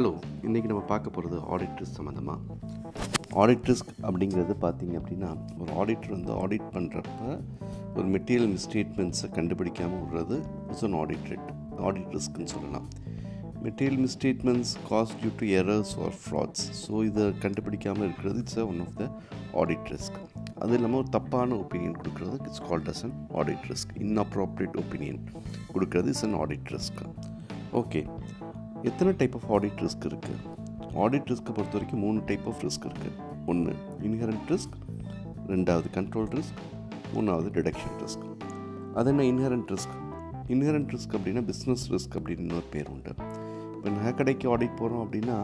Hello இன்றைக்கி நம்ம பார்க்க போகிறது ஆடிட்ரிஸ் சம்மந்தமாக ஆடிட் ரிஸ்க் அப்படிங்கிறது பார்த்தீங்க அப்படின்னா ஒரு ஆடிட்டர் வந்து ஆடிட் பண்ணுறப்ப ஒரு மெட்டீரியல் மிஸ்டேட்மெண்ட்ஸை கண்டுபிடிக்காமல் விடுறது இட்ஸ் அன் ஆடிட்ரேட் ஆடிட் ரிஸ்க்குன்னு சொல்லலாம். Material misstatements caused due to errors or frauds so இதை கண்டுபிடிக்காமல் இருக்கிறது it's one of the audit risk அது இல்லாமல் ஒரு தப்பான ஒப்பீனியன் கொடுக்குறது it's called as an audit risk inappropriate opinion கொடுக்குறது is an audit risk okay எத்தனை டைப் ஆஃப் ஆடிட் ரிஸ்க் இருக்குது ஆடிட் ரிஸ்க்கை பொறுத்த வரைக்கும் மூணு டைப் ஆஃப் ரிஸ்க் இருக்குது ஒன்று இன்ஹரண்ட் ரிஸ்க் ரெண்டாவது கண்ட்ரோல் ரிஸ்க் மூணாவது டிடக்ஷன் ரிஸ்க் அது என்ன இன்ஹரண்ட் ரிஸ்க் இன்ஹரண்ட் ரிஸ்க் அப்படின்னா பிஸ்னஸ் ரிஸ்க் அப்படின்னு இன்னொரு பேர் உண்டு. இப்போ நகைக்கடைக்கு ஆடிட் போகிறோம் அப்படின்னா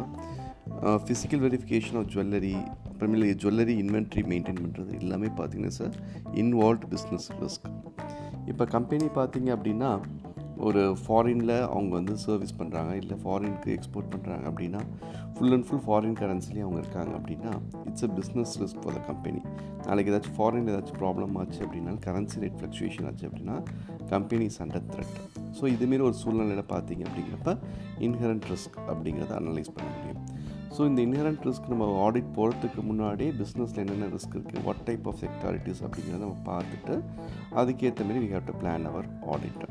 ஃபிசிக்கல் வெரிஃபிகேஷன் ஆஃப் ஜுவல்லரி அப்புறமேல ஜுவல்லரி இன்வென்ட்ரி மெயின்டைன் பண்ணுறது எல்லாமே பார்த்தீங்கன்னா சார் இன்வால்வ் பிஸ்னஸ் ரிஸ்க் இப்போ கம்பெனி பார்த்தீங்க அப்படின்னா ஒரு ஃபாரினில் அவங்க வந்து சர்வீஸ் பண்ணுறாங்க இல்லை ஃபாரினுக்கு எக்ஸ்போர்ட் பண்ணுறாங்க அப்படின்னா ஃபுல் அண்ட் ஃபுல் ஃபாரின் கரன்சிலேயே அவங்க இருக்காங்க அப்படின்னா it's a business risk for the company நாளைக்கு ஏதாச்சும் ஃபாரின் ஏதாச்சும் ப்ராப்ளம் ஆச்சு அப்படின்னா கரன்சி ரேட் ஃப்ளக்சுவேஷன் ஆச்சு அப்படின்னா கம்பெனி அண்டர் த்ரெட் ஸோ இதுமாரி ஒரு சூழ்நிலையில் பார்த்தீங்க அப்படிங்கிறப்ப இன்ஹரண்ட் ரிஸ்க் அப்படிங்கிறத அனலைஸ் பண்ண முடியும். ஸோ இந்த இன்ஹரண்ட் ரிஸ்க் நம்ம ஆடிட் போகிறதுக்கு முன்னாடியே பிஸ்னஸில் என்னென்ன ரிஸ்க் இருக்குது வாட் டைப் ஆஃப் செக்டாரிட்டிஸ் அப்படிங்கிறத நம்ம பார்த்துட்டு அதுக்கேற்ற மாதிரி we have to plan our audit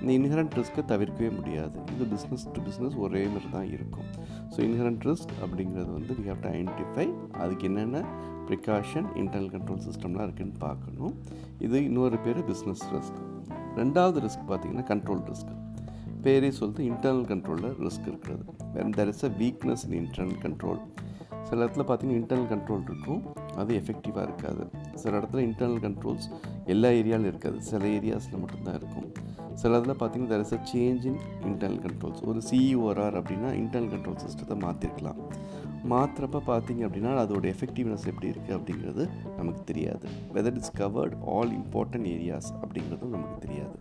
இந்த இன்ஹரண்ட் ரிஸ்க்கை தவிர்க்கவே முடியாது. இது பிஸ்னஸ் டு பிஸ்னஸ் ஒரே மாதிரி தான் இருக்கும். ஸோ இன்ஹரண்ட் ரிஸ்க் அப்படிங்கிறது வந்து வி ஹேவ் டு ஐடென்டிஃபை அதுக்கு என்னென்ன ப்ரிகாஷன் இன்டர்னல் கண்ட்ரோல் சிஸ்டம்லாம் இருக்குதுன்னு பார்க்கணும். இது இன்னொரு பேர் பிஸ்னஸ் ரிஸ்க் ரெண்டாவது ரிஸ்க் பார்த்திங்கன்னா கண்ட்ரோல் ரிஸ்க் பேரே சொல்லிட்டு இன்டர்னல் கண்ட்ரோலில் ரிஸ்க் இருக்கிறது. When there is a weakness in internal control சில இடத்துல பார்த்திங்கன்னா இன்டர்னல் கண்ட்ரோல் இருக்கும் அது எஃபெக்டிவாக இருக்காது. சில இடத்துல இன்டர்னல் கண்ட்ரோல்ஸ் எல்லா ஏரியாவிலும் இருக்காது. சில ஏரியாஸில் மட்டும்தான் இருக்கும். சில இதில் பார்த்திங்கன்னா there is a change in internal controls ஒரு சிஇஓ அப்படின்னா இன்டர்னல் கண்ட்ரோல் சிஸ்டத்தை மாற்றிருக்கலாம் மாத்திரப்ப பார்த்தீங்க அப்படின்னா அதோட எஃபெக்டிவ்னஸ் எப்படி இருக்குது அப்படிங்கிறது நமக்கு தெரியாது. Whether it's covered all important areas அப்படிங்கிறதும் நமக்கு தெரியாது.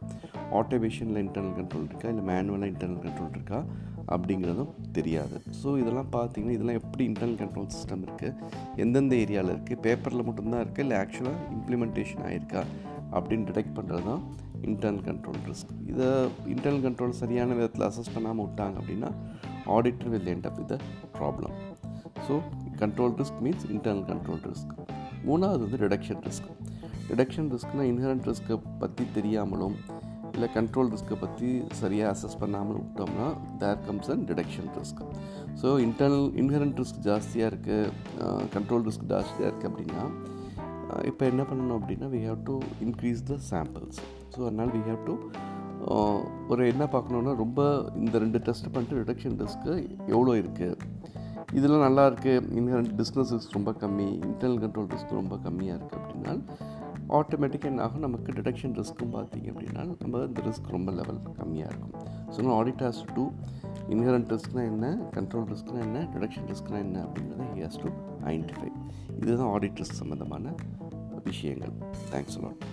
ஆட்டோமேஷனில் இன்டர்னல் கண்ட்ரோல் இருக்கா? இல்லை மேனுவலாக இன்டர்னல் கண்ட்ரோல் இருக்கா? அப்படிங்கிறதும் தெரியாது. ஸோ இதெல்லாம் பார்த்தீங்கன்னா இதெல்லாம் எப்படி இன்டர்னல் கண்ட்ரோல் சிஸ்டம் இருக்குது எந்தெந்த ஏரியாவில் இருக்குது பேப்பரில் மட்டும்தான் இருக்குது இல்லை ஆக்சுவலாக இம்ப்ளிமெண்டேஷன் ஆகிருக்கா அப்படின்னு டிடெக்ட் பண்ணுறது தான் இன்டர்னல் கண்ட்ரோல் ரிஸ்க் இதை இன்டர்னல் கண்ட்ரோல் சரியான விதத்தில் அசஸ் பண்ணாமல் விட்டாங்க அப்படின்னா auditor will end up with problem so control risk means internal control risk மூணாவது வந்து ரிடக்ஷன் ரிஸ்க் ரிடக்ஷன் ரிஸ்க்னால் இன்ஹரண்ட் ரிஸ்க்கை பற்றி தெரியாமலும் இல்லை கண்ட்ரோல் ரிஸ்க்கை பற்றி சரியாக அசஸ் பண்ணாமல் விட்டோம்னா there comes and detection risk so internal inherent risk ஜாஸ்தியாக இருக்குது கண்ட்ரோல் ரிஸ்க் ஜாஸ்தியாக இருக்குது அப்படின்னா இப்போ என்ன பண்ணணும் அப்படின்னா we have to increase the samples so அதனால் வி ஹாவ் டு ஒரு என்ன பார்க்கணுன்னா ரொம்ப இந்த ரெண்டு டெஸ்ட் பண்ணிட்டு ரிடக்ஷன் ரிஸ்க்கு எவ்வளோ இருக்குது இதெல்லாம் நல்லா இருக்குது இன்ஹரண்ட் பிஸ்னஸஸ் ரொம்ப கம்மி. இன்டர்னல் கண்ட்ரோல் ரிஸ்க் ரொம்ப கம்மியாக இருக்குது அப்படின்னா ஆட்டோமேட்டிக்காக என்ன ஆகும்? நமக்கு டிடக்ஷன் ரிஸ்க்கும் பார்த்தீங்க அப்படின்னா நம்ம இந்த ரிஸ்க் ரொம்ப லெவல் கம்மியாக இருக்கும். So audit has to inherent ரிஸ்க்னால் என்ன? கண்ட்ரோல் ரிஸ்க்னால் என்ன? டிடக்ஷன் ரிஸ்க்னால் என்ன? அப்படிங்கிறத ஹி ஹாஸ் டு ஐடென்டிஃபை இதுதான் ஆடிட் ரிஸ்க் சம்மந்தமான விஷயங்கள். Thanks lot